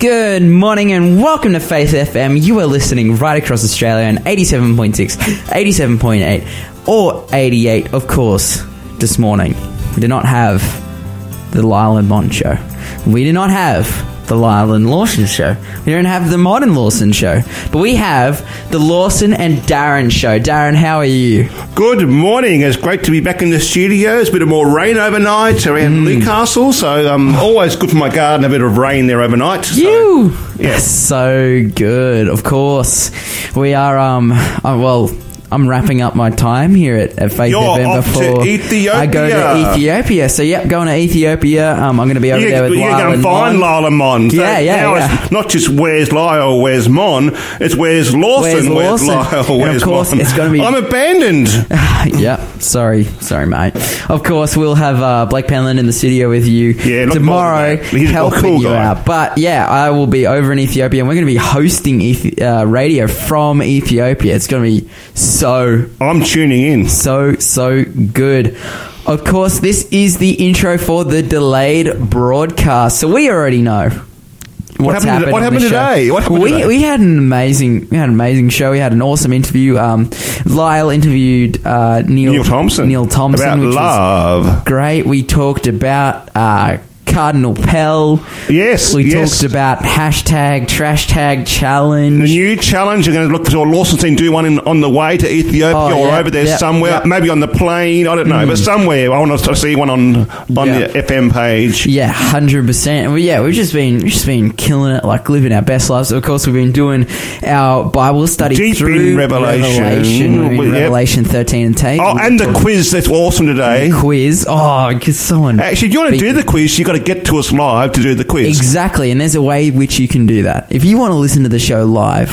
Good morning and welcome to Faith FM. You are listening right across Australia on 87.6, 87.8, or 88, of course, this morning. We do not have the Lyle and Bond show. We do not have the Lyle and Lawson show. We don't have the Modern Lawson show. But we have the Lawson and Darren show. Darren, how are you? Good morning. It's great to be back in the studio. It's a bit of more rain overnight around Newcastle, so um, always good for my garden. A bit of rain there overnight. So, You! yeah. So good, of course. We are, um, uh, well, I'm wrapping up my time here at, at Faith You're FM to before Ethiopia. I go to Ethiopia. So, yep, going to Ethiopia. Um, I'm going to be over there You, with you're Lyle going to find Mon. Lyle Mon. So Yeah, yeah, yeah. Not just where's Lyle, where's Mon. It's where's Lawson, Where's where's, Lawson? Lyle, And of course, Mon. it's gonna be- I'm abandoned. yep. Sorry, sorry, mate. Of course, we'll have uh, Blake Penland in the studio with you Yeah, tomorrow, forward to that. He's helping cool you guy. out. But yeah, I will be over in Ethiopia, and we're going to be hosting Ethi- uh, radio from Ethiopia. It's going to be so I'm tuning in. so so good. Of course, this is the intro for the delayed broadcast, so we already know. What's happened to- what happened today? What happened we today? we had an amazing we had an amazing show. We had an awesome interview. Um, Lyle interviewed uh, Neil Neil Thompson. Neil Thompson About which was love. great. We talked about uh, Cardinal Pell. Yes, We yes. talked about hashtag trash tag challenge. The new challenge, you're going to look for Lawson team do one in, on the way to Ethiopia Oh, or yeah, over there yeah, somewhere, yeah. maybe on the plane, I don't know, but hmm. somewhere. I want to see one on on the FM page. Yeah, hundred percent. Yeah, we've just been we've just been killing it, like living our best lives. Of course, we've been doing our Bible study Deep through in Revelation. Revelation, Well. Revelation thirteen and ten. Oh, and the quiz that's awesome today. quiz. Oh, because someone Actually, if you want to do the quiz, you got to get to us live to do the quiz. Exactly, and there's a way which you can do that. If you want to listen to the show live,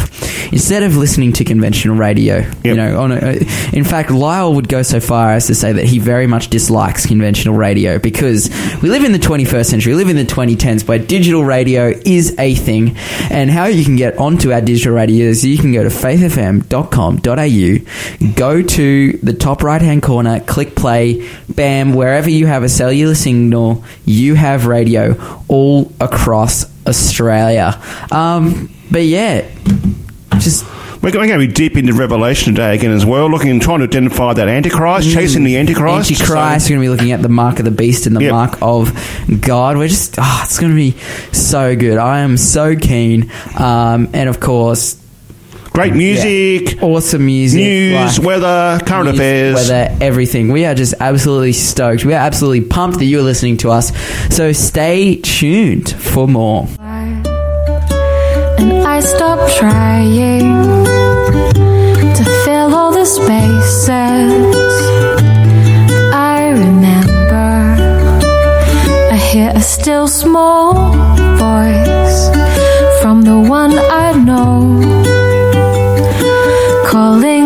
instead of listening to conventional radio, you know, on a, in fact, Lyle would go so far as to say that he very much dislikes conventional radio because we live in the 21st century, we live in the 2010s, where digital radio is a thing. And how you can get onto our digital radio is you can go to faithfm.com.au, go to the top right hand corner, click play, bam, wherever you have a cellular signal, you have radio all across Australia. Um, but yeah, just We're going to be deep into Revelation today again as well, looking and trying to identify that Antichrist, chasing the Antichrist. Mm. Antichrist. So- We're going to be looking at the mark of the beast and the Yep. mark of God. We're just, oh, it's going to be so good. I am so keen. Um, and of course, great music, yeah, awesome music, news, like, weather, current news, affairs. weather, everything. We are just absolutely stoked. We are absolutely pumped that you're listening to us. So stay tuned for more. And I stopped trying to fill all the spaces. I remember I hear a still small voice from the one I know calling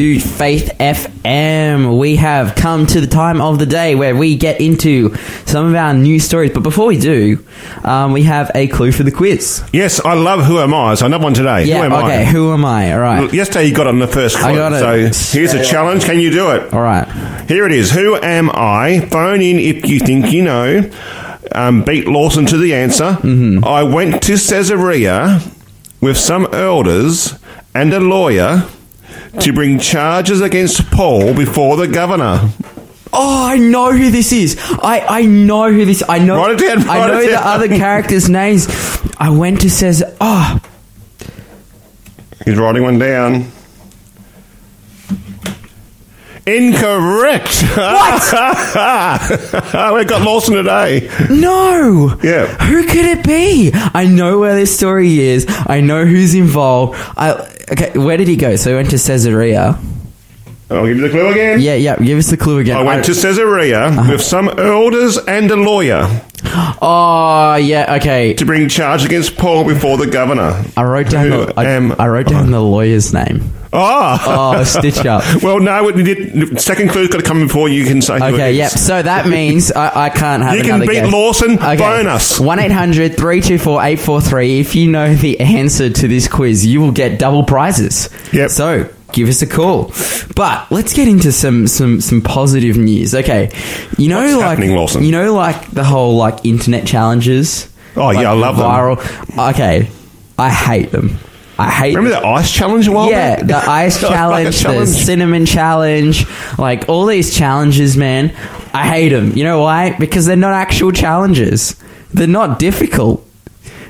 to Faith FM. We have come to the time of the day where we get into some of our news stories. But before we do, um, we have a clue for the quiz. Yes, I love Who Am I? So another one today. Yeah, who am okay, I? who am I? All right. Yesterday you got on the first clue. I got it So here's a challenge. Can you do it? All right. Here it is. Who am I? Phone in if you think you know. Um, beat Lawson to the answer. Mm-hmm. I went to Caesarea with some elders and a lawyer to bring charges against Paul before the governor. Oh, I know who this is. I, I know who this. I know. Write it down, I write know it the down. other characters' names. I went to says. Oh, He's writing one down. Incorrect. What? we got Lawson today. No. Yeah. Who could it be? I know where this story is. I know who's involved. I okay. Where did he go? So he went to Caesarea. I'll give you the clue again. Yeah, yeah. Give us the clue again. I went to Caesarea Uh-huh. with some elders and a lawyer Oh, yeah. Okay. to bring charge against Paul before the governor. I wrote down. Who The, I, am I wrote down the lawyer's name. Ah. Oh, stitch up. Well, no, it second clue's got to come before you can say Okay, yep. So that means I, I can't have You can beat guess. Lawson. Bonus. 1 800 324 843. If you know the answer to this quiz, you will get double prizes. Yep. So give us a call. But let's get into some some some positive news. Okay. You know What's like Lawson? you know like the whole like internet challenges? Oh, Like yeah, I love them. viral. Okay. I hate them. I hate Remember the ice challenge a while Yeah, back? the ice challenge, the challenge. cinnamon challenge, like all these challenges, man. I hate them. You know why? Because they're not actual challenges. They're not difficult.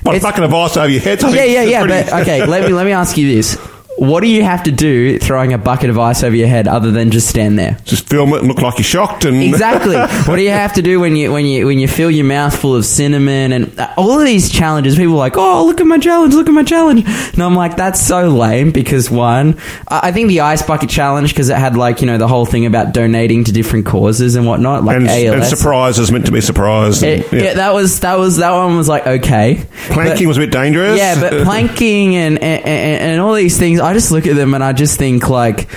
What, It's- bucket of ice over your head? Yeah, yeah, yeah. But okay, let me let me ask you this: What do you have to do throwing a bucket of ice over your head other than just stand there? Just film it and look like you're shocked. And Exactly. what do you have to do when you when you when you fill your mouth full of cinnamon and uh, all of these challenges? People are like, oh, look at my challenge, look at my challenge. And I'm like, that's so lame because one, I think the ice bucket challenge because it had like you know the whole thing about donating to different causes and whatnot, like and, and ALS. surprise is meant to be surprised. and- It- yeah. that was that was that one was like okay. Planking But- was a bit dangerous. yeah, but planking and, and and and all these things, I just look at them and I just think like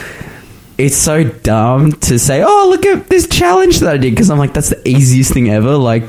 it's so dumb to say, "Oh, look at this challenge that I did," because I'm like, that's the easiest thing ever. Like.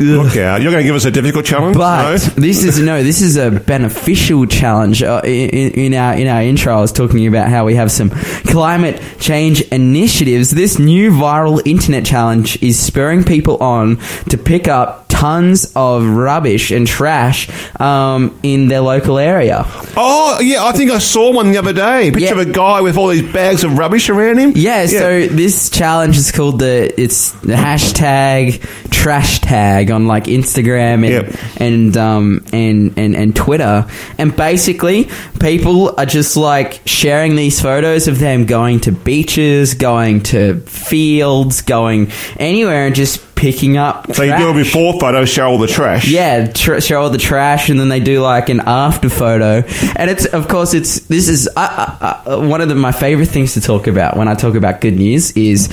Look out. You're going to give us a difficult challenge? But no? this is no, this is a beneficial challenge. Uh, in, in our in our intro, I was talking about how we have some climate change initiatives. This new viral internet challenge is spurring people on to pick up tons of rubbish and trash um, in their local area. Oh, yeah, I think I saw one the other day. Picture Yeah. of a guy with all these bags of rubbish around him. Yeah, so this challenge is called the it's the hashtag trash tag on like Instagram and Yep. and um and, and and Twitter. And basically people are just like sharing these photos of them going to beaches, going to fields, going anywhere and just picking up So you do a before photo, show all the trash. Yeah, tr- show all the trash, and then they do like an after photo. And it's, of course, it's this is uh, uh, uh, one of the, my favorite things to talk about when I talk about good news. Is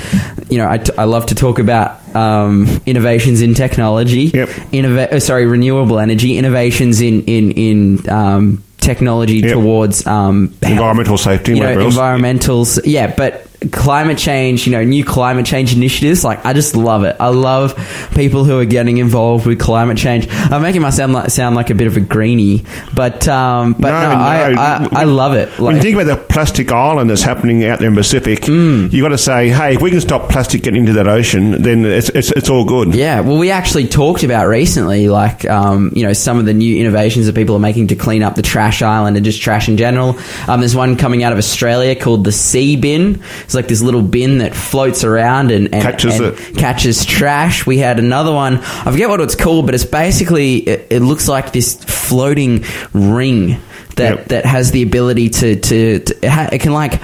you know I, t- I love to talk about um, innovations in technology. Yep. Innova- uh, sorry, renewable energy innovations in in in um, technology Yep. towards um, Environmental safety, you know, environmentals. Yeah, but climate change, you know, new climate change initiatives. Like, I just love it. I love people who are getting involved with climate change. I'm making myself like, sound like a bit of a greenie, but um, but no, No, I, no. I, I love it. when you think about the plastic island that's happening out there in the Pacific, Mm. you got to say, hey, if we can stop plastic getting into that ocean, then it's it's, it's all good. Yeah, well, we actually talked about recently, like, um, you know, some of the new innovations that people are making to clean up the trash island and just trash in general. Um, there's one coming out of Australia called the Sea Bin. It's like this little bin that floats around and, and Catches and it. catches trash. We had another one. I forget what it's called, but it's basically it, it looks like this floating ring that Yep. that has the ability to to, to it, ha- it can like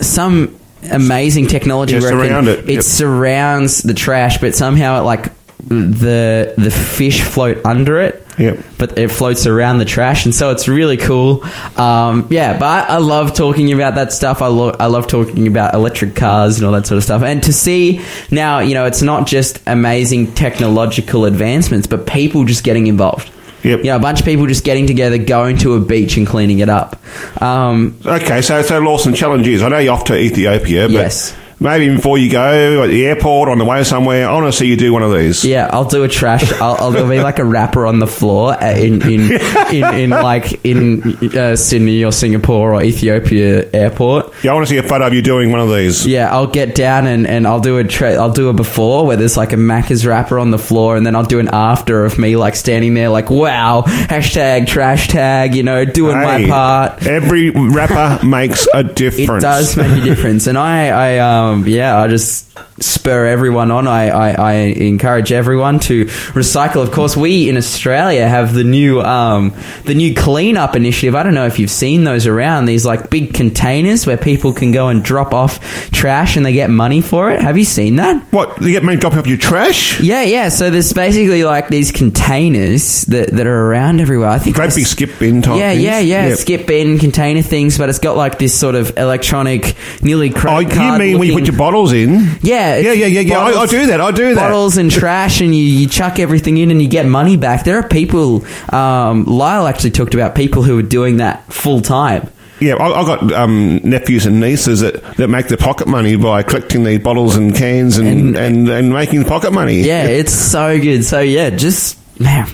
some amazing technology Yeah, where it, surround can- it. Surrounds the trash, but somehow it like the the fish float under it. Yep. But it floats around the trash, and so it's really cool. Um, yeah, but I, love talking about that stuff. I, lo- I love talking about electric cars and all that sort of stuff. And to see now, you know, it's not just amazing technological advancements, but people just getting involved. Yep. You know, a bunch of people just getting together, going to a beach and cleaning it up. Um, Okay, so so Lawson, challenge is I know you're off to Ethiopia, but Yes. Maybe before you go at the airport on the way somewhere, I want to see you do one of these. yeah, I'll do a trash. I'll, I'll there'll be like a rapper on the floor uh, in in in, in like in uh, Sydney or Singapore or Ethiopia airport. Yeah, I want to see a photo of you doing one of these. Yeah, I'll get down and, and I'll do a tra- I'll do a before where there's like a Macca's wrapper on the floor, and then I'll do an after of me like standing there like wow hashtag trash tag, you know, doing my part. Every rapper makes a difference. It does make a difference, and I, I, um, Um, yeah, I just spur everyone on. I, I, I encourage everyone to recycle. Of course, we in Australia have the new, um, the new cleanup initiative. I don't know if you've seen those around. These like big containers where people can go and drop off trash, and they get money for it. Have you seen that? What? You get me dropping off your trash? Yeah, yeah. So there's basically like these containers that, that are around everywhere. I think Great big skip bin type. yeah, things. yeah, yeah. Skip bin container things, but it's got like this sort of electronic, nearly Oh, credit you card. mean when you put your bottles in? yeah, Yeah, it's yeah, yeah, yeah. I, I do that. I do that. Bottles and trash, and you, you chuck everything in, and you get money back. There are people. Um, Lyle actually talked about people who are doing that full time. Yeah, I, I've got um, nephews and nieces that, that make their pocket money by collecting these bottles and cans and, and, and, making pocket money. Yeah, it's so good. So yeah, just man.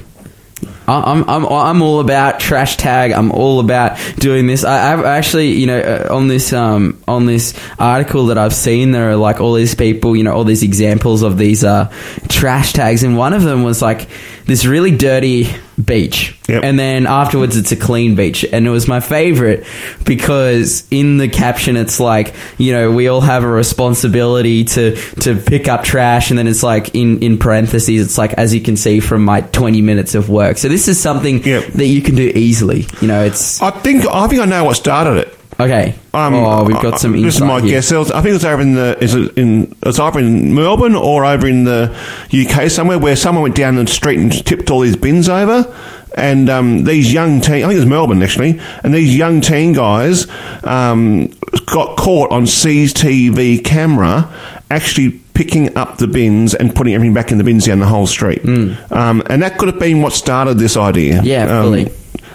I'm, I'm, I'm all about trash tag. I'm all about doing this. I, I've actually, you know, uh, on this, um, on this article that I've seen, there are like all these people, you know, all these examples of these, uh, trash tags. And one of them was like this really dirty beach. Yep. And then afterwards it's a clean beach. And it was my favorite because in the caption it's like, you know, we all have a responsibility to, to pick up trash. And then it's like in, in parentheses, it's like, as you can see from my 20 minutes of work. So this is something Yep. that you can do easily. You know, it's I think I think I know what started it. Okay. oh, we've got some uh, This is my here. guess. Was- I think it's over in the is it in it's either in Melbourne or over in the UK somewhere where someone went down the street and tipped all these bins over. And um, these young teen, I think it was Melbourne actually, and these young teen guys um, got caught on CCTV camera actually picking up the bins and putting everything back in the bins down the whole street. Um, and that could have been what started this idea. Yeah, Um, fully.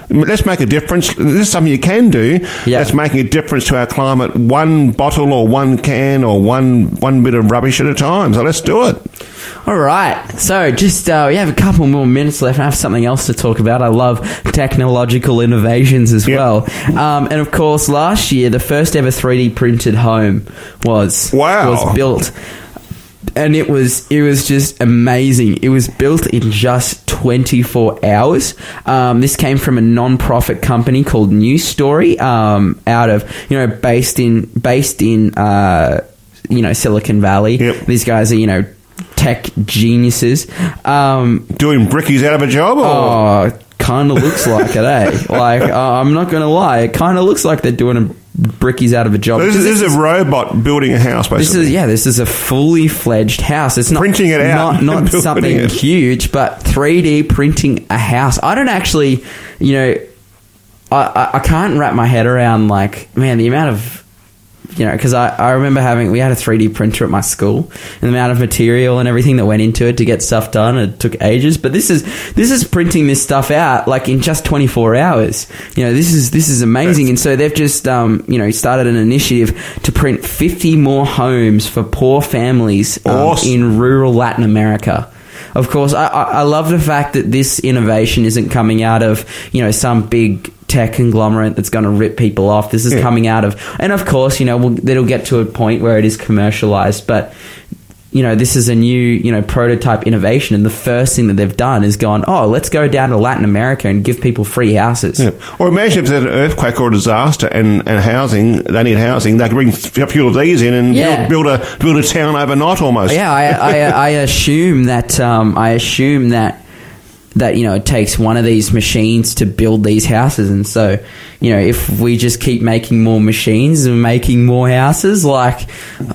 Let's make a difference. This is something you can do. Yeah. That's making a difference to our climate. One bottle or one can or one one bit of rubbish at a time. So let's do it. All right. So just uh, we have a couple more minutes left. I have something else to talk about. I love technological innovations as Yep. well. Um, and of course, last year the first ever 3D printed home was Wow. was built. And it was it was just amazing. It was built in just 24 hours. Um, this came from a non-profit company called New Story, um, out of you know based in based in uh, you know Silicon Valley. Yep. These guys are you know tech geniuses. Um, Doing brickies out of a job. Or? oh, kind of looks like it, eh? Like uh, I'm not gonna lie, it kind of looks like they're doing a brickies out of a job. this, is, this is a robot building a house, This basically. is yeah. This is a fully fledged house. It's not Printing it out not, not something it. huge, but 3D printing a house. I don't actually, you know, I, I, I can't wrap my head around like man the amount of you know because I, I remember having we had a 3D printer at my school and the amount of material and everything that went into it to get stuff done it took ages. But this is this is printing this stuff out like in just 24 hours. You know this is this is amazing. And so they've just um, you know started an initiative to print 50 more homes for poor families um, Awesome. in rural Latin America. Of course, I, I I love the fact that this innovation isn't coming out of you know some big tech conglomerate that's going to rip people off. This is Yeah. coming out of, and of course, you know, we'll, it'll get to a point where it is commercialized, but. You know, this is a new, you know, prototype innovation, and the first thing that they've done is gone, oh, let's go down to Latin America and give people free houses. Yeah. Or imagine if there's an earthquake or a disaster and, and housing, they need housing, they could bring a few of these in and Yeah. build, build a build a town overnight almost. Yeah, I, I, I assume that um, I assume that that you know it takes one of these machines to build these houses, and so you know if we just keep making more machines and making more houses, like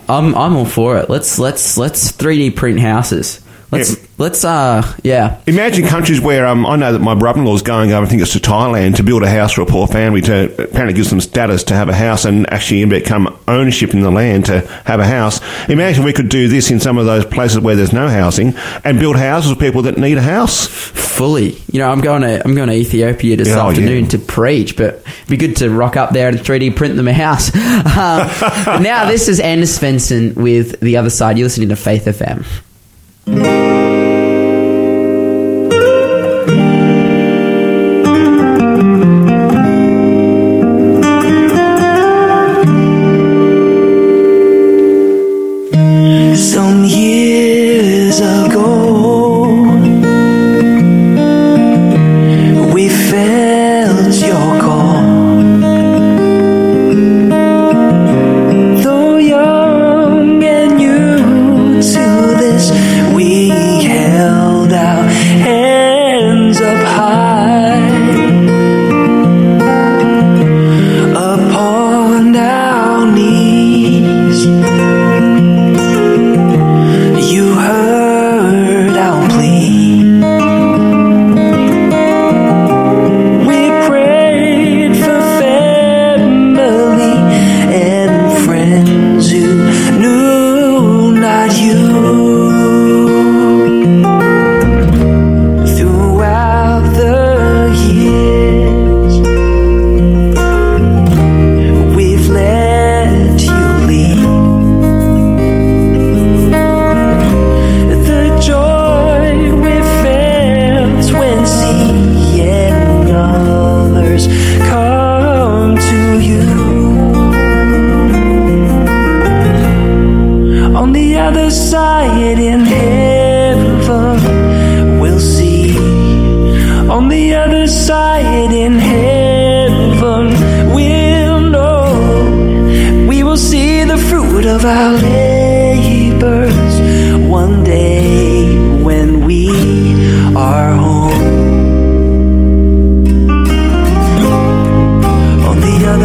I'm I'm all for it. Let's let's let's 3D print houses. Let's Yeah. Let's uh yeah. Imagine countries where um, I know that my brother-in-law is going over, I think it's to Thailand, to build a house for a poor family to apparently gives them status to have a house and actually become ownership in the land to have a house. Imagine we could do this in some of those places where there's no housing and build houses for people that need a house. Fully. You know, I'm going to I'm going to Ethiopia this Oh, afternoon yeah. to preach, but it'd be good to rock up there and 3D print them a house. Um, now this is Anders Svensson with the other side. You're listening to Faith FM.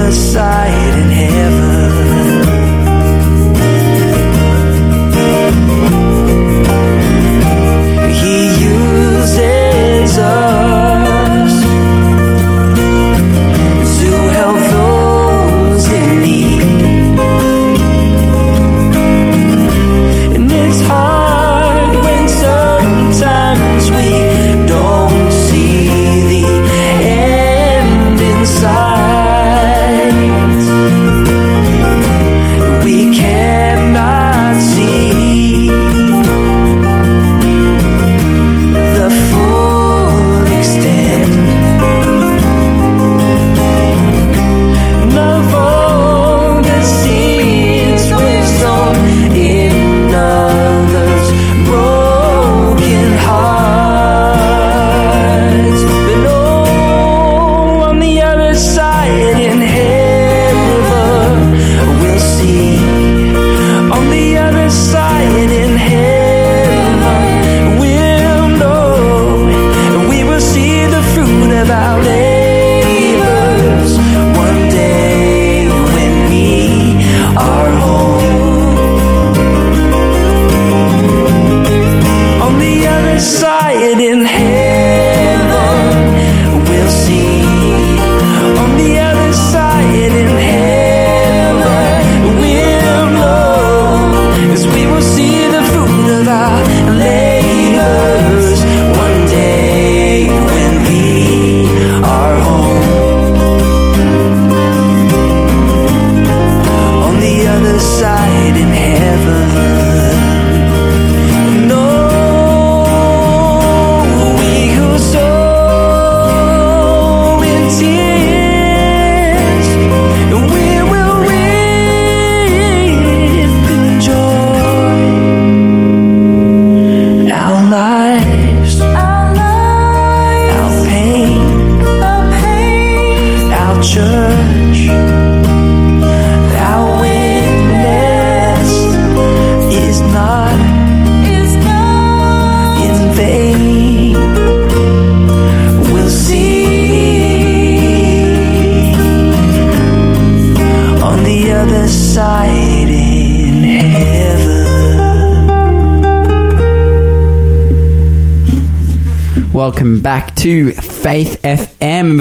Other side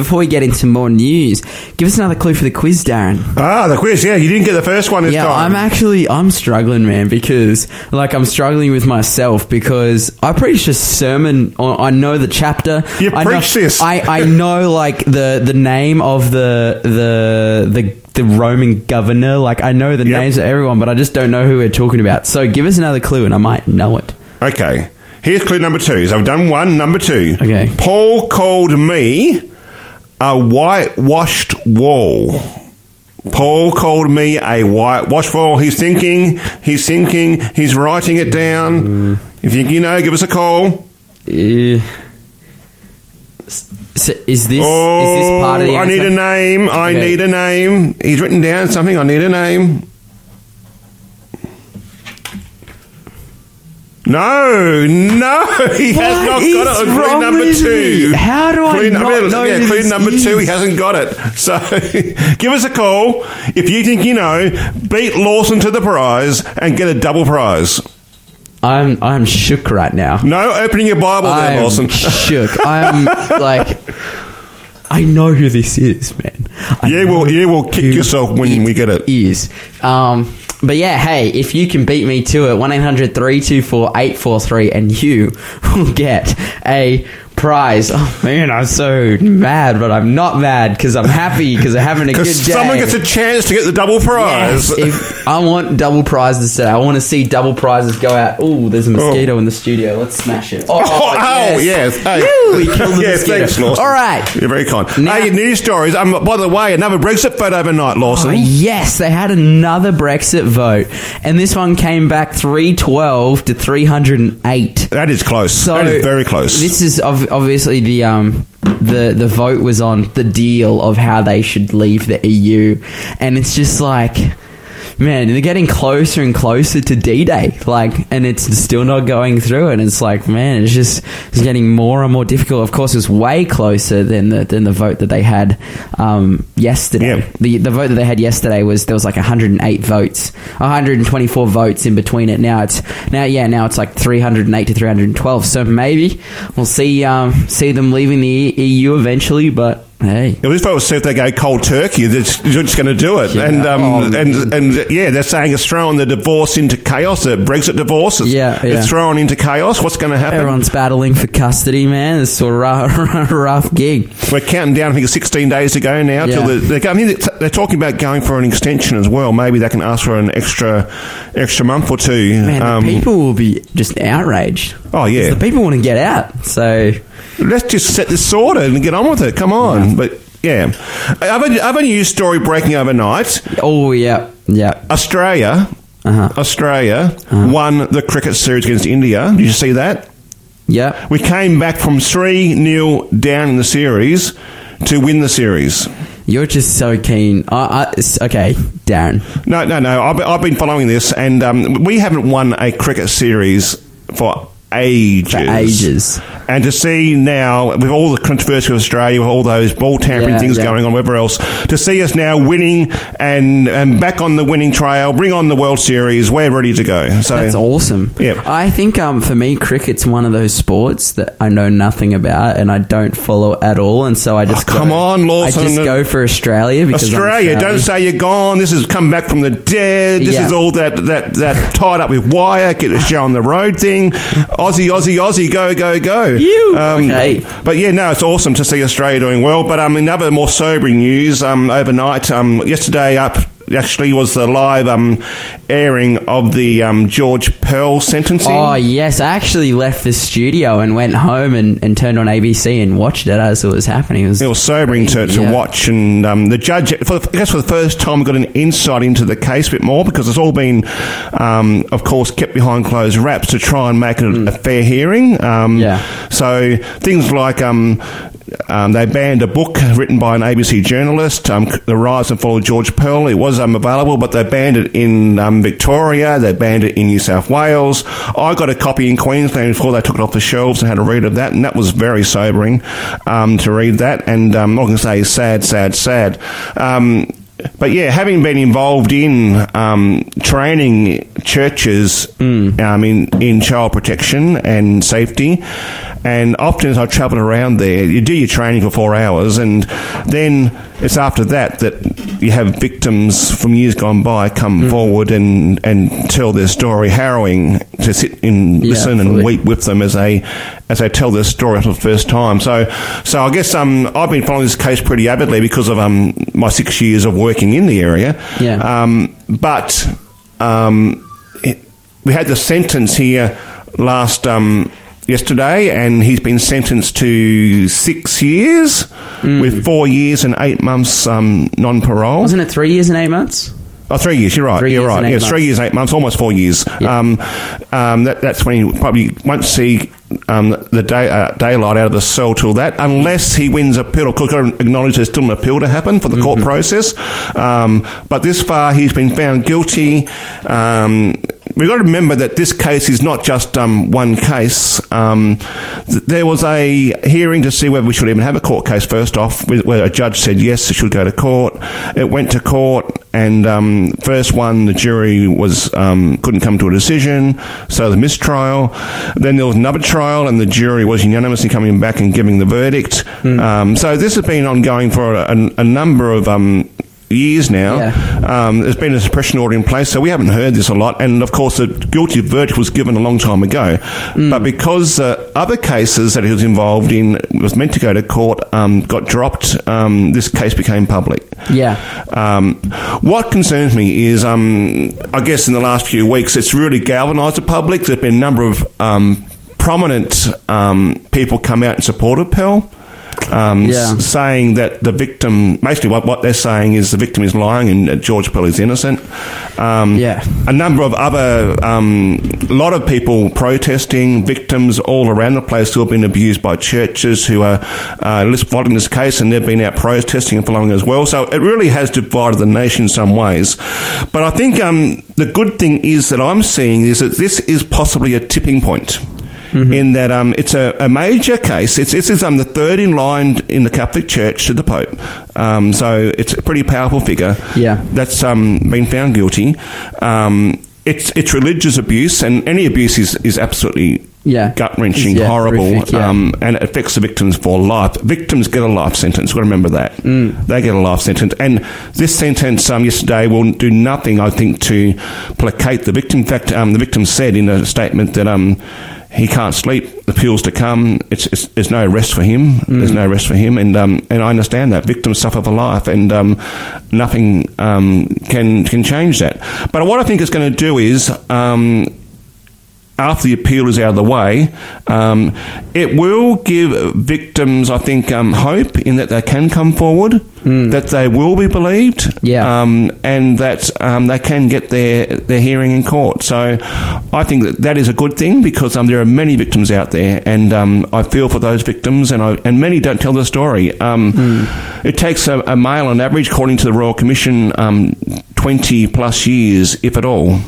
before we get into more news, give us another clue for the quiz, Darren. Ah, the quiz. Yeah, you didn't get the first one this Yeah, time. I'm actually I'm struggling, man, because like I'm struggling with myself because I preach a sermon. On, I know the chapter. You I know, preach this. I, I know like the the name of the the the the Roman governor. Like I know the Yep. names of everyone, but I just don't know who we're talking about. So give us another clue, and I might know it. Okay. Here's clue number two. So I've done one. Number two. Okay. Paul called me a whitewashed wall. Paul called me a whitewashed wall. He's thinking. He's thinking. He's writing it down. If you you know, give us a call. Uh, s- is this Oh, is this part of the I need a name. I Okay. need a name. He's written down something. I need a name. No, no, he has not got it. on Clue wrong number two. me? How do I clue not number, know yeah, who clue this number two, he hasn't got it. So give us a call if you think you know. Beat Lawson to the prize and get a double prize. I'm I'm shook right now. No opening your Bible there, I'm Lawson. shook. I'm like, I know who this is, man. I You will, know you will kick yourself when we get it. Is um, but yeah, hey, if you can beat me to it, one 843 and you will get a prize. Oh man, I'm so mad, but I'm not mad because I'm happy because I'm having a good day. Someone gets a chance to get the double prize. Yes, I want double prizes today. I want to see double prizes go out. Oh, there's a mosquito in the studio. Let's smash it. Oh, Oh, oh, yes. Hey. Woo, we killed the yes, mosquito. thanks, Lawson. All right. You're very kind. Now- hey, news stories. Um, by the way, another Brexit vote overnight, Lawson. Oh, yes, they had another Brexit vote, and this one came back 312 to 308. That is close. So that is very close. This is obviously the um the the vote was on the deal of how they should leave the EU, and it's just like. Man, they're getting closer and closer to D-Day, like, and it's still not going through. And it's like, man, it's just it's getting more and more difficult. Of course, it's way closer than the than the vote that they had um, yesterday. Yeah. The the vote that they had yesterday was there was like 108 votes, 124 votes in between it. Now it's now yeah now it's like 308 to 312. So maybe we'll see um, see them leaving the EU eventually. But hey, vote was if they go cold turkey. They're just, just going to do it, Yeah. and um, Oh. and and yeah, they're saying it's throwing the divorce into chaos. The Brexit divorce, is, Yeah, yeah. it's thrown into chaos. What's going to happen? everyone's battling for custody, man. It's a rough, rough gig. We're counting down. I think 16 days to go now. Yeah. Till the, they're, they're talking about going for an extension as well. Maybe they can ask for an extra extra month or two. Man, Um, the people will be just outraged. Oh, yeah. the people want to get out. So Let's just set this sorted and get on with it. Come on, but. Yeah. I've other news story breaking overnight. oh yeah, yeah. Australia, Uh-huh. Australia won the cricket series against India. Did you see that? Yeah. We came back from 3 0 down in the series to win the series. You're just so keen. I, I, okay, Darren. No, no, no. I've, I've been following this, and um, we haven't won a cricket series for ages. For ages. And to see now, with all the controversy of Australia, with all those ball tampering Yeah, things yeah. going on, whatever else, to see us now winning and, and back on the winning trail, bring on the World Series, we're ready to go. So That's awesome. Yeah. I think um, for me, cricket's one of those sports that I know nothing about and I don't follow at all, and so I just Oh, come go, on, Lawson. I just go for Australia because Australia, don't say you're gone. This has come back from the dead. This Yeah. is all that, that, that tied up with wire, get a show on the road thing. Aussie, Aussie, Aussie, go, go, go. You. Um, Okay. But yeah, no, it's awesome to see Australia doing well. But um, in other more sobering news, um, overnight, um, yesterday up actually was the live um, airing of the um, George Pell sentencing. Oh yes, I actually left the studio and went home and, and turned on ABC and watched it as it was happening. It was, It was sobering to, to Yeah. watch, and um, the judge, for, I guess for the first time, got an insight into the case a bit more because it's all been, um, of course, kept behind closed wraps to try and make it a, a fair hearing. Um, Mm. Yeah. So things like um, um, they banned a book written by an ABC journalist, um, The Rise and Fall of George Pell. It was um, available, but they banned it in um, Victoria. They banned it in New South Wales. I got a copy in Queensland before they took it off the shelves and had a read of that, and that was very sobering um, to read that. And um, all I can say is sad, sad, sad. But yeah, having been involved in um, training churches um, in, in child protection and safety, and often as I travelled around there, you do your training for four hours, and then it's after that that you have victims from years gone by come forward and, and tell their story, harrowing to sit and Yeah, listen and fully. weep with them as they as they tell their story for the first time. So, so I guess um, I've been following this case pretty avidly because of um, my six years of working in the area. Yeah. Um, but um, it, we had the sentence here last um, yesterday, and he's been sentenced to six years with four years and eight months um, non parole. Wasn't it three years and eight months? Oh, three years. You're right. Three you're right. Yes, three years, eight months, almost four years. Yeah. Um, um, that, that's when he probably won't see um, the day, uh, daylight out of the cell till that, unless he wins appeal. Got acknowledge there's still an appeal to happen for the court Mm-hmm. process. Um, but this far, he's been found guilty. Um, We've got to remember that this case is not just um, one case. Um, th- there was a hearing to see whether we should even have a court case first off, where a judge said yes, it should go to court. It went to court, and um, first one, the jury was um, couldn't come to a decision, so the mistrial. Then there was another trial, and the jury was unanimously coming back and giving the verdict. Um, so this has been ongoing for a, a, a number of um, years now. Yeah. Um, there's been a suppression order in place, so we haven't heard this a lot. And of course, the guilty verdict was given a long time ago. But because uh, other cases that he was involved in was meant to go to court um, got dropped, um, this case became public. Yeah. Um, what concerns me is, um, I guess, in the last few weeks, it's really galvanised the public. There's been a number of um, prominent um, people come out in support of Pell. Um, Yeah. s- saying that the victim, basically what, what they're saying is the victim is lying and that George Pell is innocent. Um, Yeah. A number of other, um, a lot of people protesting, victims all around the place who have been abused by churches who are uh, following this case and they've been out protesting and following as well. So it really has divided the nation in some ways. But I think um, the good thing is that I'm seeing is that this is possibly a tipping point in that um, it's a, a major case. It's, this is um, the third in line in the Catholic Church to the Pope. Um, so it's a pretty powerful figure Yeah. that's um, been found guilty. Um, it's, it's religious abuse, and any abuse is, is absolutely Yeah. gut wrenching, Yeah, horrible, horrific, yeah. um, and it affects the victims for life. Victims get a life sentence. We've got to remember that. Mm. They get a life sentence. And this sentence um, yesterday will do nothing, I think, to placate the victim. In fact, um, the victim said in a statement that um, he can't sleep. The pills to come. It's, it's there's no rest for him. There's Mm. no rest for him, and um, and I understand that victims suffer for life, and um, nothing um, can can change that. But what I think it's going to do is. After the appeal is out of the way, um, it will give victims, I think, um, hope in that they can come forward, that they will be believed, Yeah. um, and that um, they can get their their hearing in court. So, I think that that is a good thing because um, there are many victims out there, and um, I feel for those victims, and I, and many don't tell the story. Um, It takes a, a male on average, according to the Royal Commission, um, twenty plus years, if at all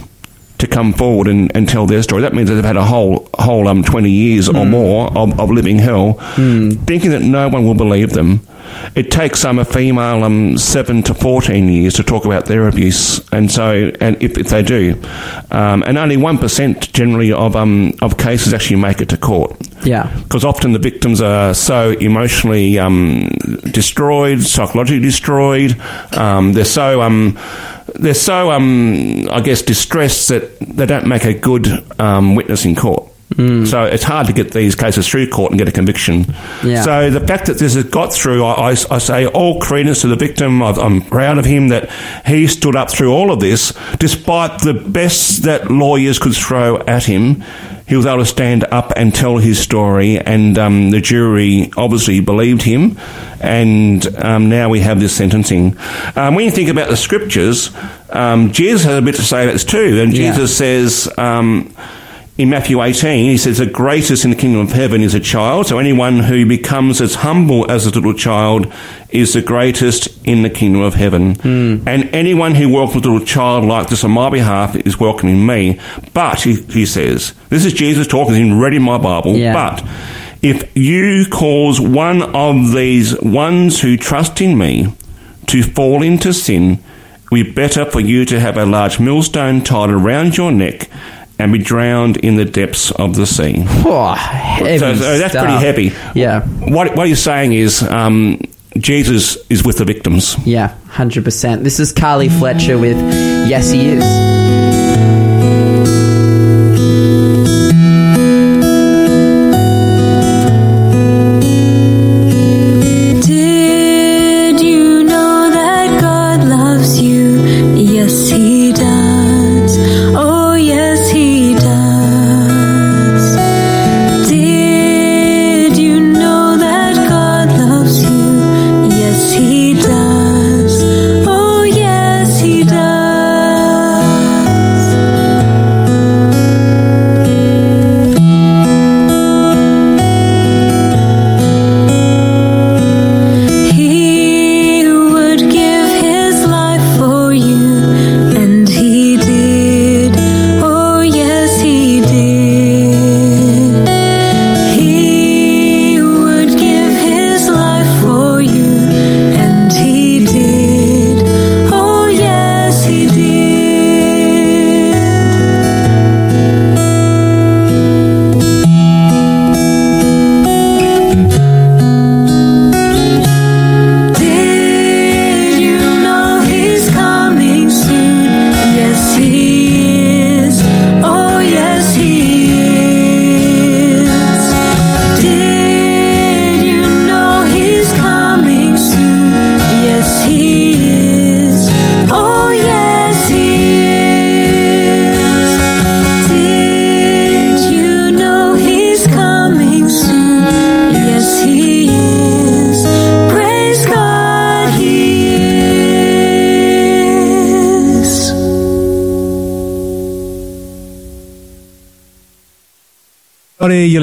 to come forward and, and tell their story. That means that they've had a whole whole um, twenty years or more of, of living hell, thinking that no one will believe them. It takes um, a female um, seven to fourteen years to talk about their abuse, and so and if, if they do, um, and only one percent generally of um, of cases actually make it to court Yeah. because often the victims are so emotionally um, destroyed, psychologically destroyed. Um, they're so um, they're so um, I guess distressed that they don't make a good um, witness in court. So it's hard to get these cases through court and get a conviction. Yeah. So the fact that this has got through, I, I, I say all credence to the victim. I've, I'm proud of him that he stood up through all of this, despite the best that lawyers could throw at him. He was able to stand up and tell his story, and um, the jury obviously believed him. And um, now we have this sentencing. Um, when you think about the scriptures, um, Jesus has a bit to say about this too. And Yeah. Jesus says. In Matthew 18, he says, The greatest in the kingdom of heaven is a child. So anyone who becomes as humble as a little child is the greatest in the kingdom of heaven. Hmm. And anyone who welcomes a little child like this on my behalf is welcoming me. But, he, he says, this is Jesus talking, he's read in my Bible, Yeah. but if you cause one of these ones who trust in me to fall into sin, it would be better for you to have a large millstone tied around your neck and be drowned in the depths of the sea. Oh, So, so that's stuff. pretty heavy. Yeah. What, what he's saying is um, Jesus is with the victims. Yeah, 100%. This is Carly Fletcher with Yes He Is.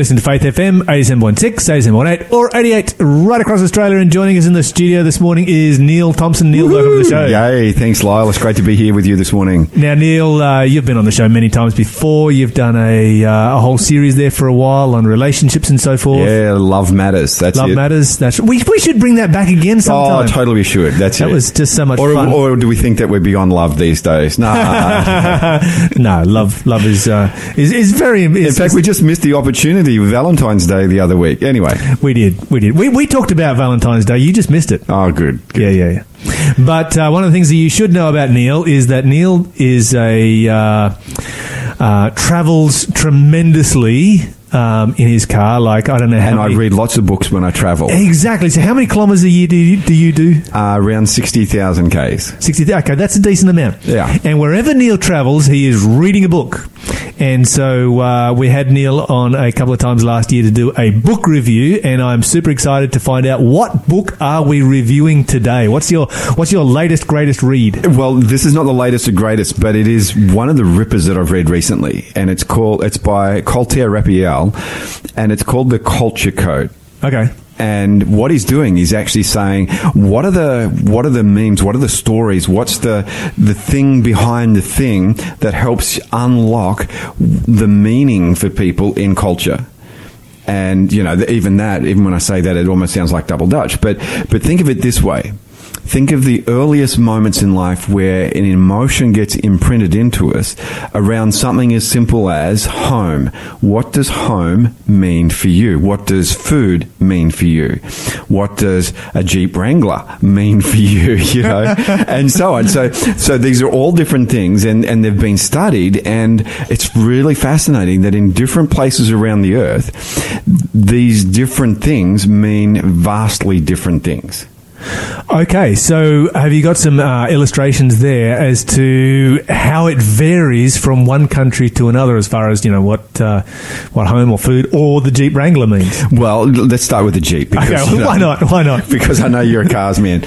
Listening to Faith FM 87.6, 87.8, or 88 right across Australia. And joining us in the studio this morning is Neil Thompson. Neil, welcome to the show. Yay, thanks, Lyle. It's great to be here with you this morning. Now, Neil, uh, you've been on the show many times before. You've done a, uh, a whole series there for a while on relationships and so forth. Yeah, love matters. That's Love it. matters. That's we, we should bring that back again sometime. Oh, totally we should. That's That it. was just so much or, fun. or do we think that we're beyond love these days? Nah. no, love love is uh, is, is very. In Is, fact, we just missed the opportunity Valentine's Day the other week. Anyway. we did we did we, we talked about Valentine's Day. You just missed it. Oh, good. Yeah, yeah, yeah. But uh, one of the things that you should know about Neil is that Neil is a uh, uh, travels tremendously um, in his car. Like I don't know how And I read lots of books when I travel. Exactly. So, how many kilometres a year do you do? You do? Uh, around 60,000 Ks. 60 okay that's a decent amount Yeah. and wherever neil travels he is reading a book and so uh, we had neil on a couple of times last year to do a book review and i'm super excited to find out what book are we reviewing today? What's your what's your latest greatest read? Well, this is not the latest or greatest, but it is one of the rippers that I've read recently, and it's called it's by Clotaire Rapaille, and it's called the Culture Code. okay And what he's doing is actually saying, what are the what are the memes? What are the stories? What's the the thing behind the thing that helps unlock the meaning for people in culture? And you know, even that, even when I say that, it almost sounds like double Dutch. But but think of it this way: think of the earliest moments in life where an emotion gets imprinted into us around something as simple as home. What does home mean for you? What does food mean for you? What does a Jeep Wrangler mean for you? You know, and so on. So so these are all different things, and and they've been studied, and it's really fascinating that in different places around the earth, these different things mean vastly different things. Okay, so have you got some uh, illustrations there as to how it varies from one country to another, as far as you know what uh, what home or food or the Jeep Wrangler means? Well, let's start with the Jeep. Because, Okay, well, why not? Why not? Because I know you're a cars man.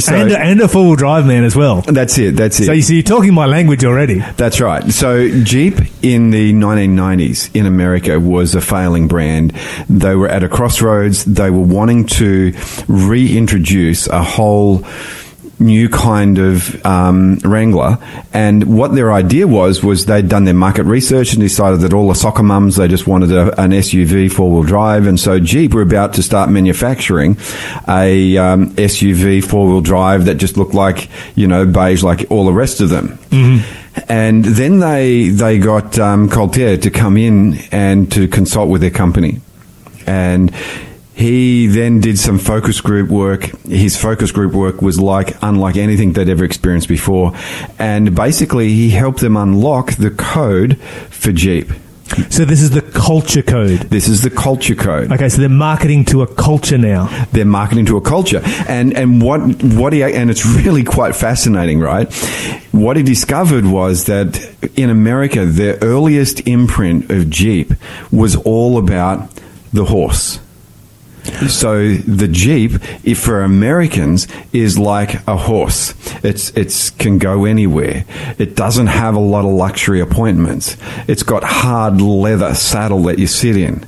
So and, a- and a four wheel drive man as well. that's it. That's it. So you see, you're talking my language already. That's right. So Jeep in the 1990s in America was a failing brand. They were at a crossroads. They were wanting to reintroduce a whole new kind of um, Wrangler. And what their idea was was they'd done their market research and decided that all the soccer mums they just wanted a, an SUV four wheel drive, and so Jeep were about to start manufacturing a um, SUV four wheel drive that just looked like you know beige like all the rest of them. And then they they got um, Clotaire to come in and to consult with their company, and he then did some focus group work. His focus group work was like unlike anything they'd ever experienced before, and basically he helped them unlock the code for Jeep. So this is the culture code. This is the culture code. Okay, so they're marketing to a culture now. they're marketing to a culture and and what what he and it's really quite fascinating right what he discovered was that in america the earliest imprint of jeep was all about the horse so the Jeep, if for Americans, is like a horse. It's it's can go anywhere. It doesn't have a lot of luxury appointments. It's got hard leather saddle that you sit in.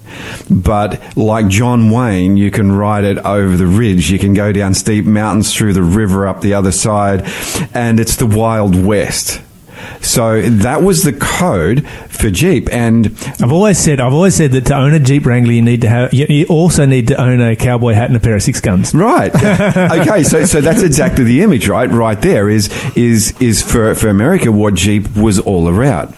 But like John Wayne, you can ride it over the ridge. You can go down steep mountains through the river up the other side, and it's the Wild West. So that was the code for Jeep, and I've always said, I've always said that to own a Jeep Wrangler, you need to have, you, you also need to own a cowboy hat and a pair of six guns. Right. okay. So, so that's exactly the image, right? Right there is is is for for America what Jeep was all about.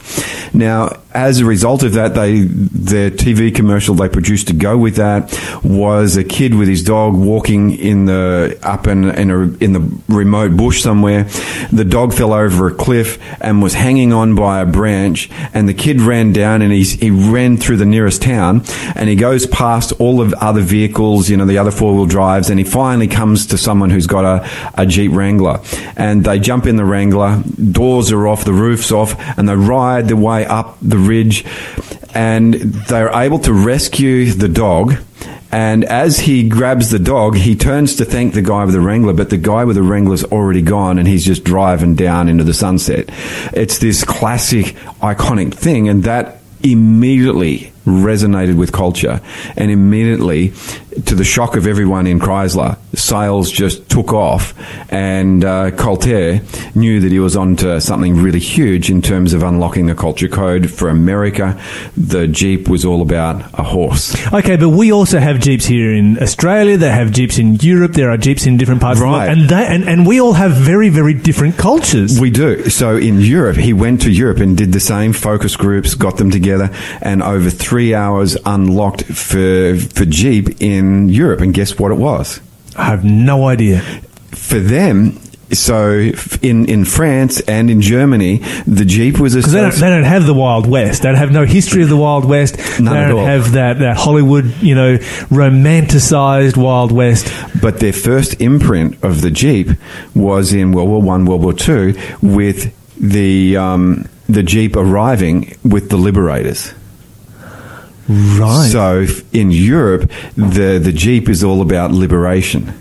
Now, as a result of that, they the TV commercial they produced to go with that was a kid with his dog walking in the up in in, a, in the remote bush somewhere. The dog fell over a cliff and was hanging on by a branch, and the kid ran down and he's, he ran through the nearest town, and he goes past all of other vehicles, you know, the other four wheel drives, and he finally comes to someone who's got a, a Jeep Wrangler, and they jump in the Wrangler, doors are off, the roof's off, and they ride their way up the ridge, and they're able to rescue the dog. And as he grabs the dog, he turns to thank the guy with the Wrangler, but the guy with the Wrangler's already gone and he's just driving down into the sunset. It's this classic, iconic thing, and that immediately resonated with culture. And immediately, to the shock of everyone in Chrysler, sales just took off, and uh, Clotaire knew that he was onto something really huge in terms of unlocking the culture code for America. The Jeep was all about a horse. Okay, but we also have Jeeps here in Australia. They have Jeeps in Europe. There are Jeeps in different parts Right. of the world. And, they, and, and we all have very, very different cultures. We do. So in Europe, he went to Europe and did the same focus groups, got them together, and over three hours unlocked for for Jeep in Europe. And guess what it was? I have no idea. For them, so in in France and in Germany, the Jeep was a. Because they don't, they don't have the Wild West. They don't have no history of the Wild West. None they don't all. have that, that Hollywood, you know, romanticized Wild West. But their first imprint of the Jeep was in World War One, World War Two, with the um, the Jeep arriving with the Liberators. Right. So in Europe, the the Jeep is all about liberation.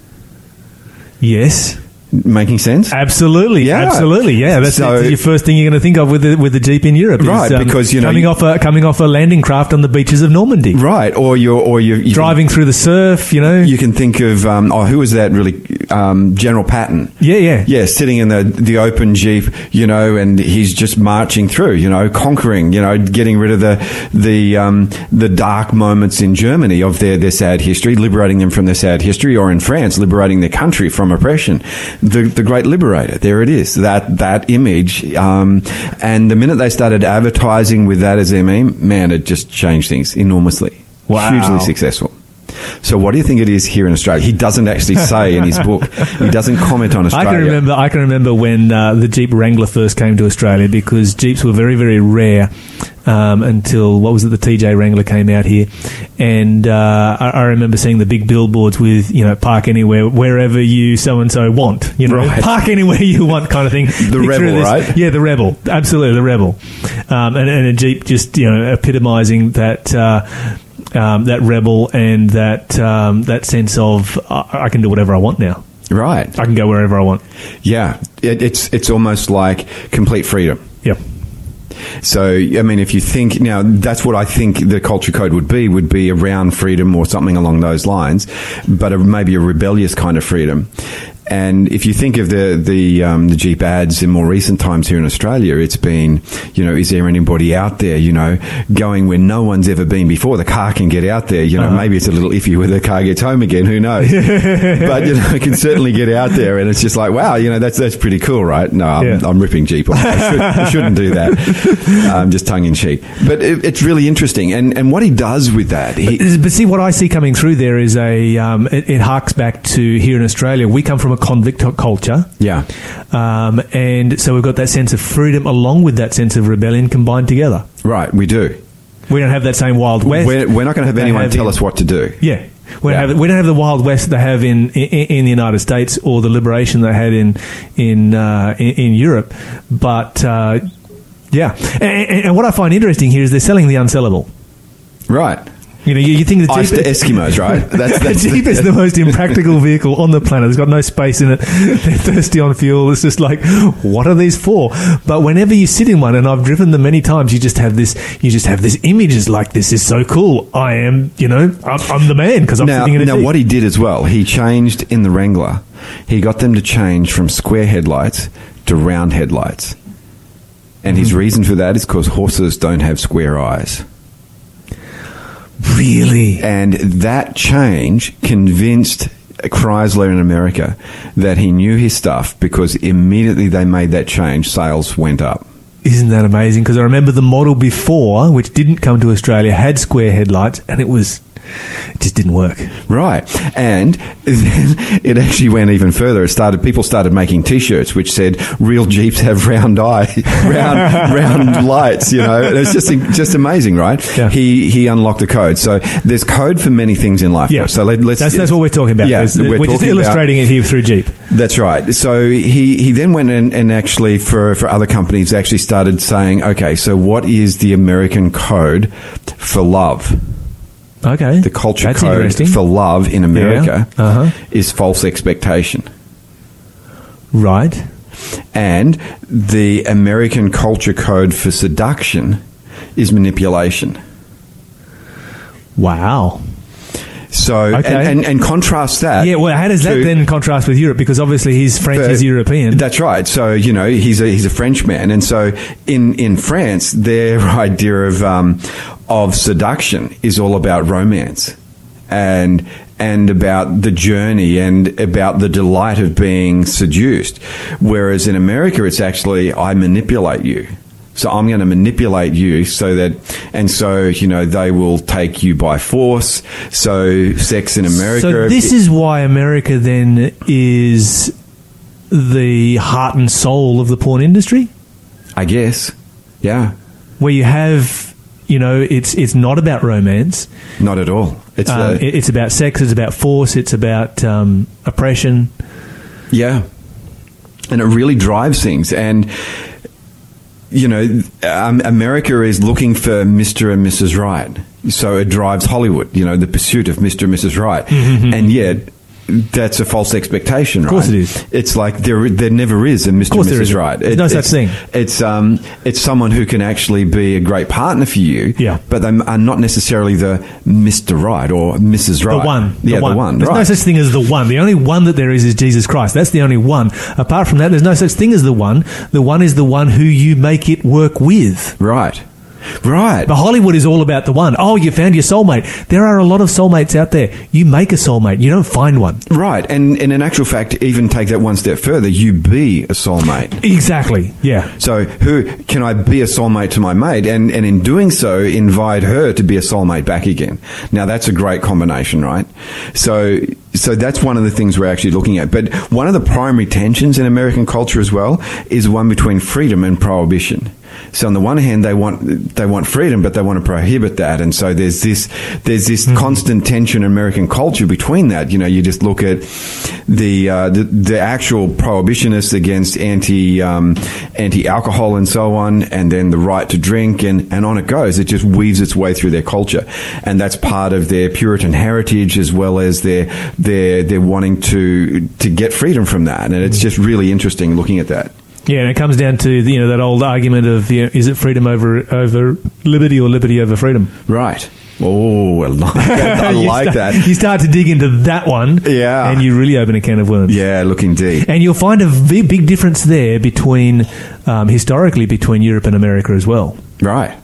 yes. Making sense? Absolutely, Yeah. absolutely, yeah. That's, So- that's your first thing you're going to think of with the with the Jeep in Europe, is, um, Right, because, you know, coming you- off a coming off a landing craft on the beaches of Normandy, Right, or you're or you you driving through the surf, you know. You can think of um, oh, who was that really? Um, General Patton. yeah, yeah, Yeah, sitting in the the open jeep, you know, and he's just marching through, you know, conquering, you know, getting rid of the the um, the dark moments in Germany of their their sad history, liberating them from their sad history, or in France, liberating their country from oppression. The the great liberator, there it is, that that image. Um, and the minute they started advertising with that as their meme, man, it just changed things enormously. Wow. hugely successful. So, what do you think it is here in Australia? He doesn't actually say in his book. He doesn't comment on Australia. I can remember. I can remember when uh, the Jeep Wrangler first came to Australia because Jeeps were very, very rare um, until what was it? The TJ Wrangler came out here, and uh, I, I remember seeing the big billboards with you know park anywhere, wherever you so and so want. You know, Right. park anywhere you want, kind of thing. The Picture Rebel, this- right? Yeah, the Rebel. Absolutely, the Rebel. Um, and, and a Jeep just you know epitomising that. Uh, um, that rebel and that um, that sense of I, I can do whatever I want now. Right. I can go wherever I want. Yeah. It, it's it's almost like complete freedom. Yep. So, I mean, if you think now, that's what I think the culture code would be. Would be around freedom or something along those lines, but a, maybe a rebellious kind of freedom. And if you think of the the um, the Jeep ads in more recent times here in Australia, it's been, you know, is there anybody out there, you know, going where no one's ever been before? The car can get out there. You know, maybe it's a little iffy whether the car gets home again. Who knows? but you know, it can certainly get out there, and it's just like, wow, you know, that's that's pretty cool, right? No, I'm, Yeah. I'm ripping Jeep. off. I, should, I shouldn't do that. Um, just tongue in cheek. But it, it's really interesting, and and what he does with that, he, But see, what I see coming through there is a. Um, it, it harks back to here in Australia. We come from a convict culture. yeah, Um, and so we've got that sense of freedom along with that sense of rebellion combined together. right, we do. We don't have that same Wild West. We're, we're not going to have anyone have tell in- us what to do. Yeah. We don't, Yeah. have, we don't have the Wild West they have in, in, in the United States or the liberation they had in in uh, in, in Europe, but uh, yeah. And, and, and what I find interesting here is they're selling the unsellable. Right. You know, you, you think the Ice Jeep to Eskimos, right? That's, that's the Jeep is the most impractical vehicle on the planet. It's got no space in it. They're thirsty on fuel. It's just like, what are these for? But whenever you sit in one, and I've driven them many times, you just have this. You just have this image. It's like this is so cool. I am, you know, I'm, I'm the man because I'm now, sitting in a now Jeep. what he did as well, he changed in the Wrangler. He got them to change from square headlights to round headlights. And Hmm. his reason for that is because horses don't have square eyes. Really? And that change convinced Chrysler in America that he knew his stuff because immediately they made that change, sales went up. Isn't that amazing? Because I remember the model before, which didn't come to Australia, had square headlights, and it was it just didn't work. Right. And then it actually went even further. It started people started making t-shirts which said real Jeeps have round eye round round lights, you know. And it's just just amazing, right? Yeah. He he unlocked the code. So there's code for many things in life. Yeah. So let, us that's that's what we're talking about. Yeah, we're we're, just talking about- illustrating it here through Jeep. That's right. So he, he then went and, and actually for, for other companies actually started saying, okay, so what is the American code for love? Okay, The culture that's code for love in America Yeah. Uh-huh. is false expectation. right. And the American culture code for seduction is manipulation. Wow. So, Okay. and, and, and contrast that. Yeah. Well, how does that to- then contrast with Europe? Because obviously he's French, he's European. That's right. So you know he's a he's a Frenchman, and so in in France, their idea of um, of seduction is all about romance, and and about the journey and about the delight of being seduced. Whereas in America, it's actually I manipulate you. So I'm going to manipulate you so that, and so you know they will take you by force. So sex in America. so this is why America then is the heart and soul of the porn industry, I guess, yeah. where you have, you know, it's it's not about romance. Not at all. It's Um, the, it's about sex. It's about force. It's about um, oppression. yeah, and it really drives things. And you know, um, America is looking for Mister and Mrs. Right, so it drives Hollywood. You know, the pursuit of Mister and Mrs. Right, and yet. That's a false expectation, right? Mm-hmm. course it is. It's like there, there never is a Mr. course Mrs. Right. There's no such thing. It's um, it's someone who can actually be a great partner for you. Yeah. but they are not necessarily the Mr. Right or Mrs. Right. The one. Yeah, the one. There's no such thing as the one. The only one that there is is Jesus Christ. That's the only one. Apart from that, there's no such thing as the one. The one is the one who you make it work with. Right. Right. But Hollywood is all about the one. Oh, you found your soulmate. There are a lot of soulmates out there. You make a soulmate. You don't find one. Right. And, and in actual fact, even take that one step further, you be a soulmate. Exactly. Yeah. So who can I be a soulmate to my mate? And, and in doing so, invite her to be a soulmate back again. Now that's a great combination, right? So, so that's one of the things we're actually looking at. But one of the primary tensions in American culture as well is one between freedom and prohibition. So on the one hand, they want they want freedom, but they want to prohibit that, and so there's this there's this constant tension in American culture between that. You know, you just look at the uh, the, the actual prohibitionists against anti um, anti alcohol and so on, and then the right to drink, and and on it goes. It just weaves its way through their culture, and that's part of their Puritan heritage as well as their their their wanting to to get freedom from that, and it's just really interesting looking at that. Yeah, and it comes down to you know that old argument of you know, is it freedom over over liberty or liberty over freedom? Right. Oh, I like that. I You like start- that. You start to dig into that one, Yeah. and you really open a can of worms. Yeah, looking deep. And you'll find a v- big difference there between, um, historically, between Europe and America as well. Right.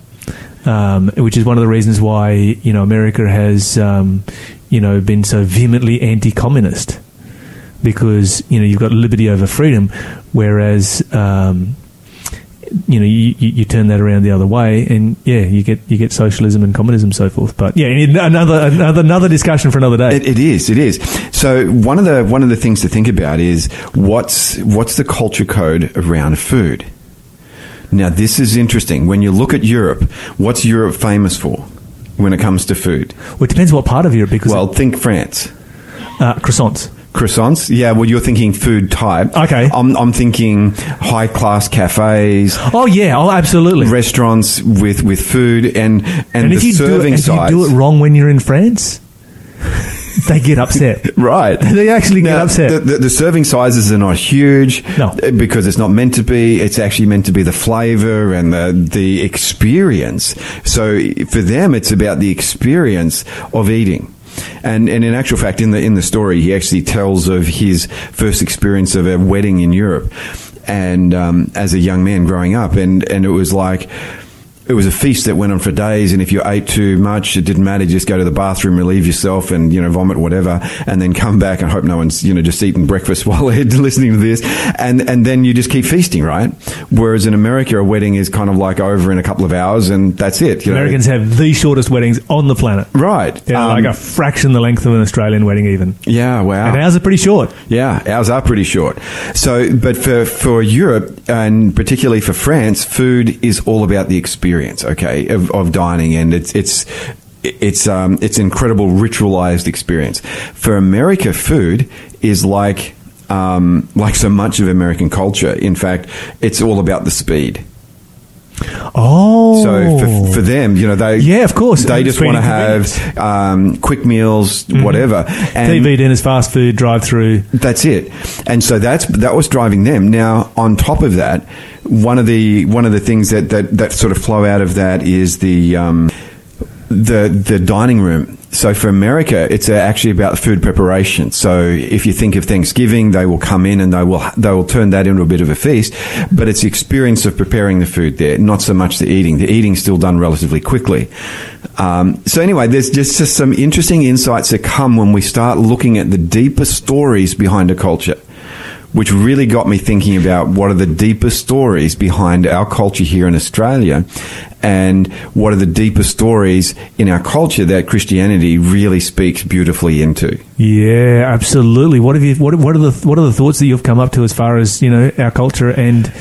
um, which is one of the reasons why you know America has um, you know been so vehemently anti-communist because you know you've got liberty over freedom, whereas um, you know you, you, turn that around the other way, and yeah, you get you get socialism and communism, and so forth. But yeah, another another another discussion for another day. It, it is. It is. So one of the one of the things to think about is what's what's the culture code around food. Now this is interesting. When you look at Europe, what's Europe famous for when it comes to food? well, it depends what part of Europe because Well, think France. uh, croissants. Croissants? Yeah, well, you're thinking food type. Okay. I'm, I'm thinking high class cafes, Oh yeah, oh absolutely. restaurants with, with food, and, and, and the if you do it, serving size. you do it wrong when you're in France, they get upset. Right. They actually get Now, upset. The, the, the serving sizes are not huge. No. uh, Because it's not meant to be. It's actually meant to be the flavor and the, the experience. So for them, it's about the experience of eating. And, and in actual fact, in the, in the story, he actually tells of his first experience of a wedding in Europe. And, um, as a young man growing up, and, and it was like, it was a feast that went on for days, and if you ate too much, it didn't matter. You just go to the bathroom, relieve yourself, and you know vomit whatever, and then come back and hope no one's you know just eating breakfast while they're listening to this, and and then you just keep feasting, right? Whereas in America, a wedding is kind of like over in a couple of hours, and that's it. You know? Americans have the shortest weddings on the planet. right? Yeah, Um, like a fraction the length of an Australian wedding, even. yeah, wow. And ours are pretty short. Yeah, ours are pretty short. So, but for, for Europe and particularly for France, food is all about the experience, okay, of, of dining, and it's it's it's um it's incredible ritualized experience. For America, food is like um like so much of American culture. In fact, it's all about the speed. Oh. So for, for them, you know, they Yeah, of course. they just want to have um, quick meals, whatever. And TV dinners, fast food, drive through. that's it. And so that's that was driving them. Now, on top of that, one of the one of the things that that, that sort of flow out of that is the um, the the dining room. So for America, it's uh, actually about food preparation. So if you think of Thanksgiving, they will come in and they will they will turn that into a bit of a feast. But it's the experience of preparing the food there, not so much the eating. The eating's still done relatively quickly. Um, so anyway, there's just, just some interesting insights that come when we start looking at the deeper stories behind a culture which really got me thinking about what are the deeper stories behind our culture here in Australia and what are the deeper stories in our culture that Christianity really speaks beautifully into. Yeah, absolutely. What have you? What, what are the what are the thoughts that you've come up to as far as you know our culture and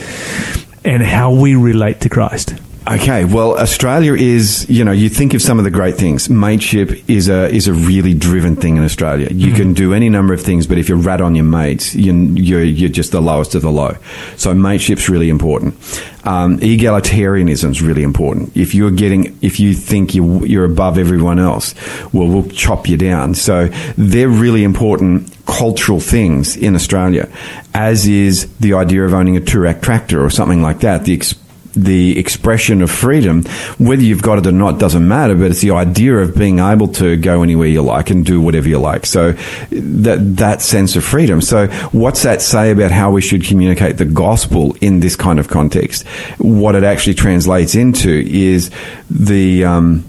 and how we relate to Christ? Okay, well, Australia is, you know, you think of some of the great things. Mateship is a is a really driven thing in Australia. You can do any number of things, but if you're rat on your mates, you, you're you're just the lowest of the low. So mateship's really important. Um, egalitarianism is really important. If you're getting, if you think you you're above everyone else, well, we'll chop you down. So they're really important cultural things in Australia, as is the idea of owning a Toorak tractor or something like that. The ex- the expression of freedom, whether you've got it or not, doesn't matter. But it's the idea of being able to go anywhere you like and do whatever you like. So that that sense of freedom. So what's that say about how we should communicate the gospel in this kind of context? What it actually translates into is the um,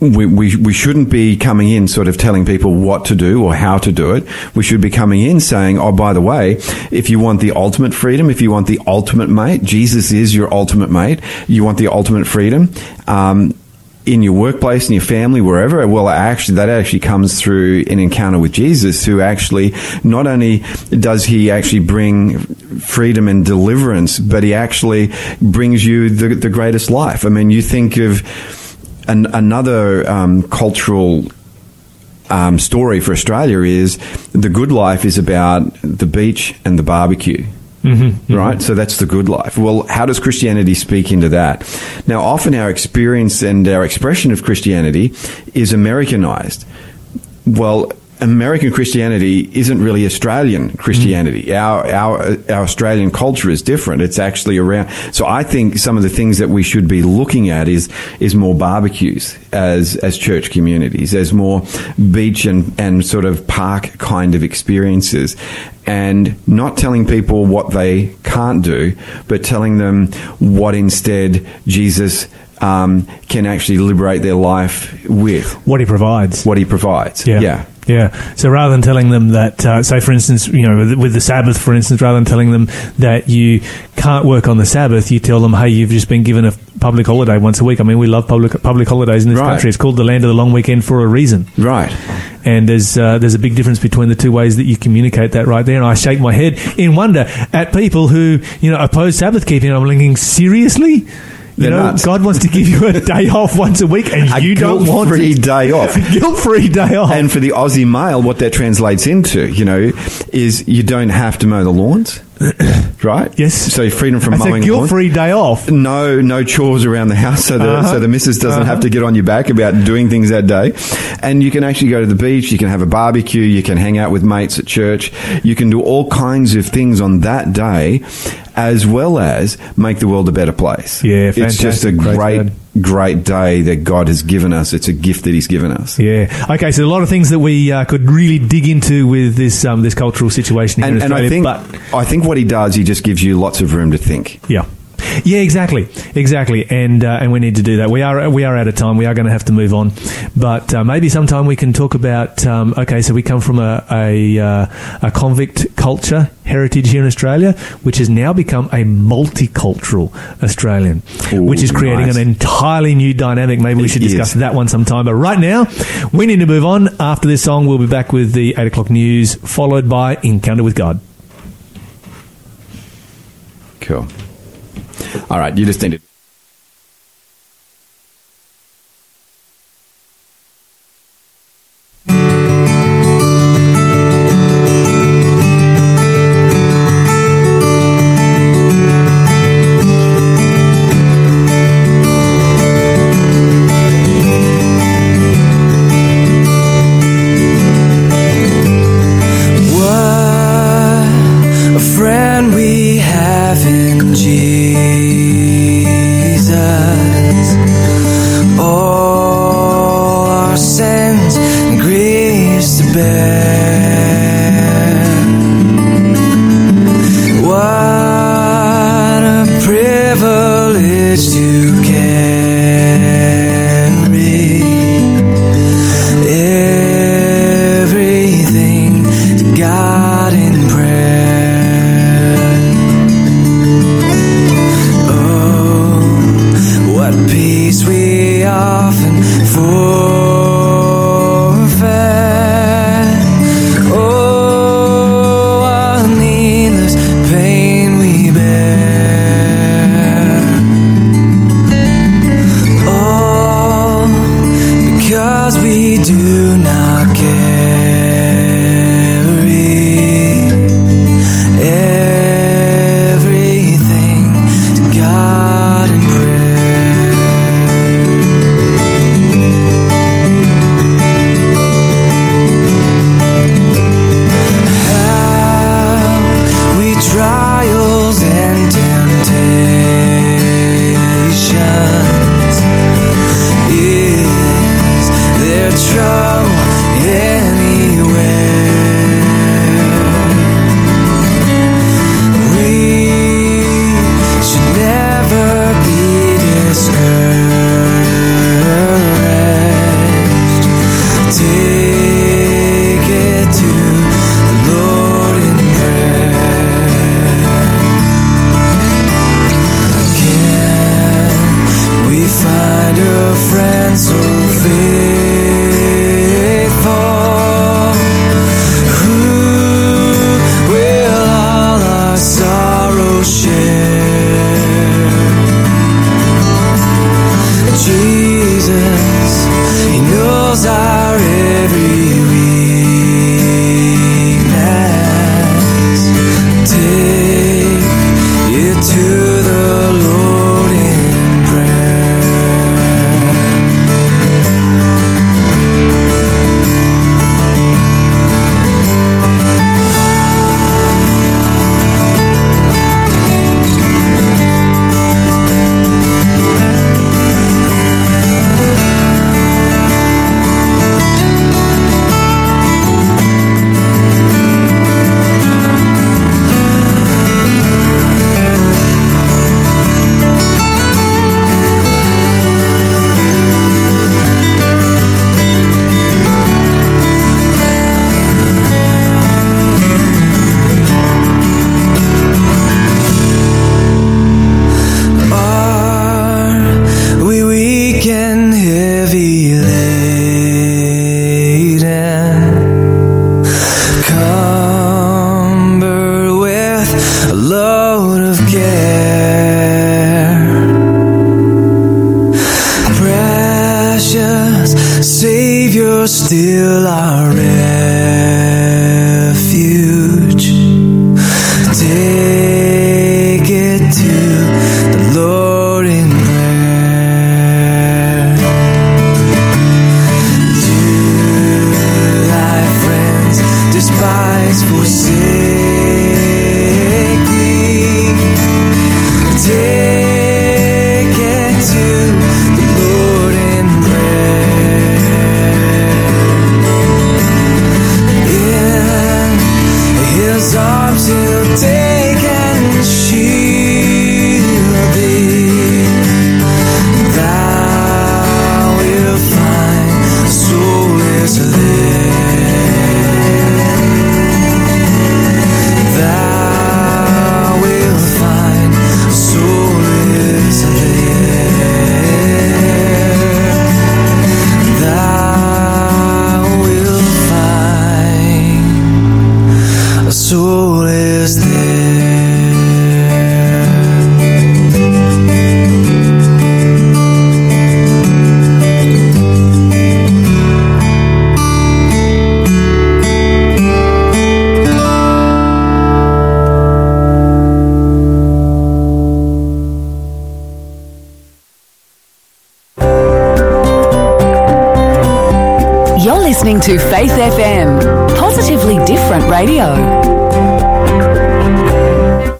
we, we, we shouldn't be coming in sort of telling people what to do or how to do it. We should be coming in saying, oh, by the way, if you want the ultimate freedom, if you want the ultimate mate, Jesus is your ultimate mate. You want the ultimate freedom. Um, in your workplace, in your family, wherever, well, actually, that actually comes through an encounter with Jesus, who actually not only does he actually bring freedom and deliverance, but he actually brings you the, the greatest life. I mean, you think of an, another um, cultural um, story for Australia is the good life is about the beach and the barbecue. Mm-hmm, right? So that's the good life. Well, how does Christianity speak into that? Now, often our experience and our expression of Christianity is Americanized. Well, American Christianity isn't really Australian Christianity. Mm-hmm. Our, our our Australian culture is different. It's actually around. So I think some of the things that we should be looking at is is more barbecues as as church communities, as more beach and and sort of park kind of experiences, and not telling people what they can't do, but telling them what instead Jesus. Um, can actually liberate their life with What he provides. what he provides. Yeah. yeah. Yeah. So rather than telling them that, uh, say, for instance, you know, with, with the Sabbath, for instance, rather than telling them that you can't work on the Sabbath, you tell them, hey, you've just been given a public holiday once a week. I mean, we love public public holidays in this Right. country. It's called the land of the long weekend for a reason. Right. And there's uh, there's a big difference between the two ways that you communicate that right there. And I shake my head in wonder at people who you know oppose Sabbath keeping. I'm thinking seriously. You know, nuts. God wants to give you a day off once a week, and A you don't want free it. day off. guilt-free day off. And for the Aussie male, what that translates into, you know, is you don't have to mow the lawns, right? Yes. So freedom from It's a mowing lawns. guilt-free day off. No, no chores around the house, so the Uh-huh. so the missus doesn't Uh-huh. have to get on your back about doing things that day. And you can actually go to the beach. You can have a barbecue. You can hang out with mates at church. You can do all kinds of things on that day, as well as make the world a better place. Yeah, it's just a. Great great. Great day that God has given us. It's a gift that He's given us. Yeah. Okay. So a lot of things that we uh, could really dig into with this um, this cultural situation here And, in and I Australia. think but I think what he does, he just gives you lots of room to think. yeah. Yeah, exactly, exactly, and uh, and we need to do that. We are we are out of time. We are going to have to move on, but uh, maybe sometime we can talk about. Um, okay, so we come from a a, uh, a convict culture heritage here in Australia, which has now become a multicultural Australian, Ooh, which is creating nice. an entirely new dynamic. Maybe we should discuss that one sometime. But right now, we need to move on. After this song, we'll be back with the eight o'clock news, followed by Encounter with God. Cool. All right, you just need to.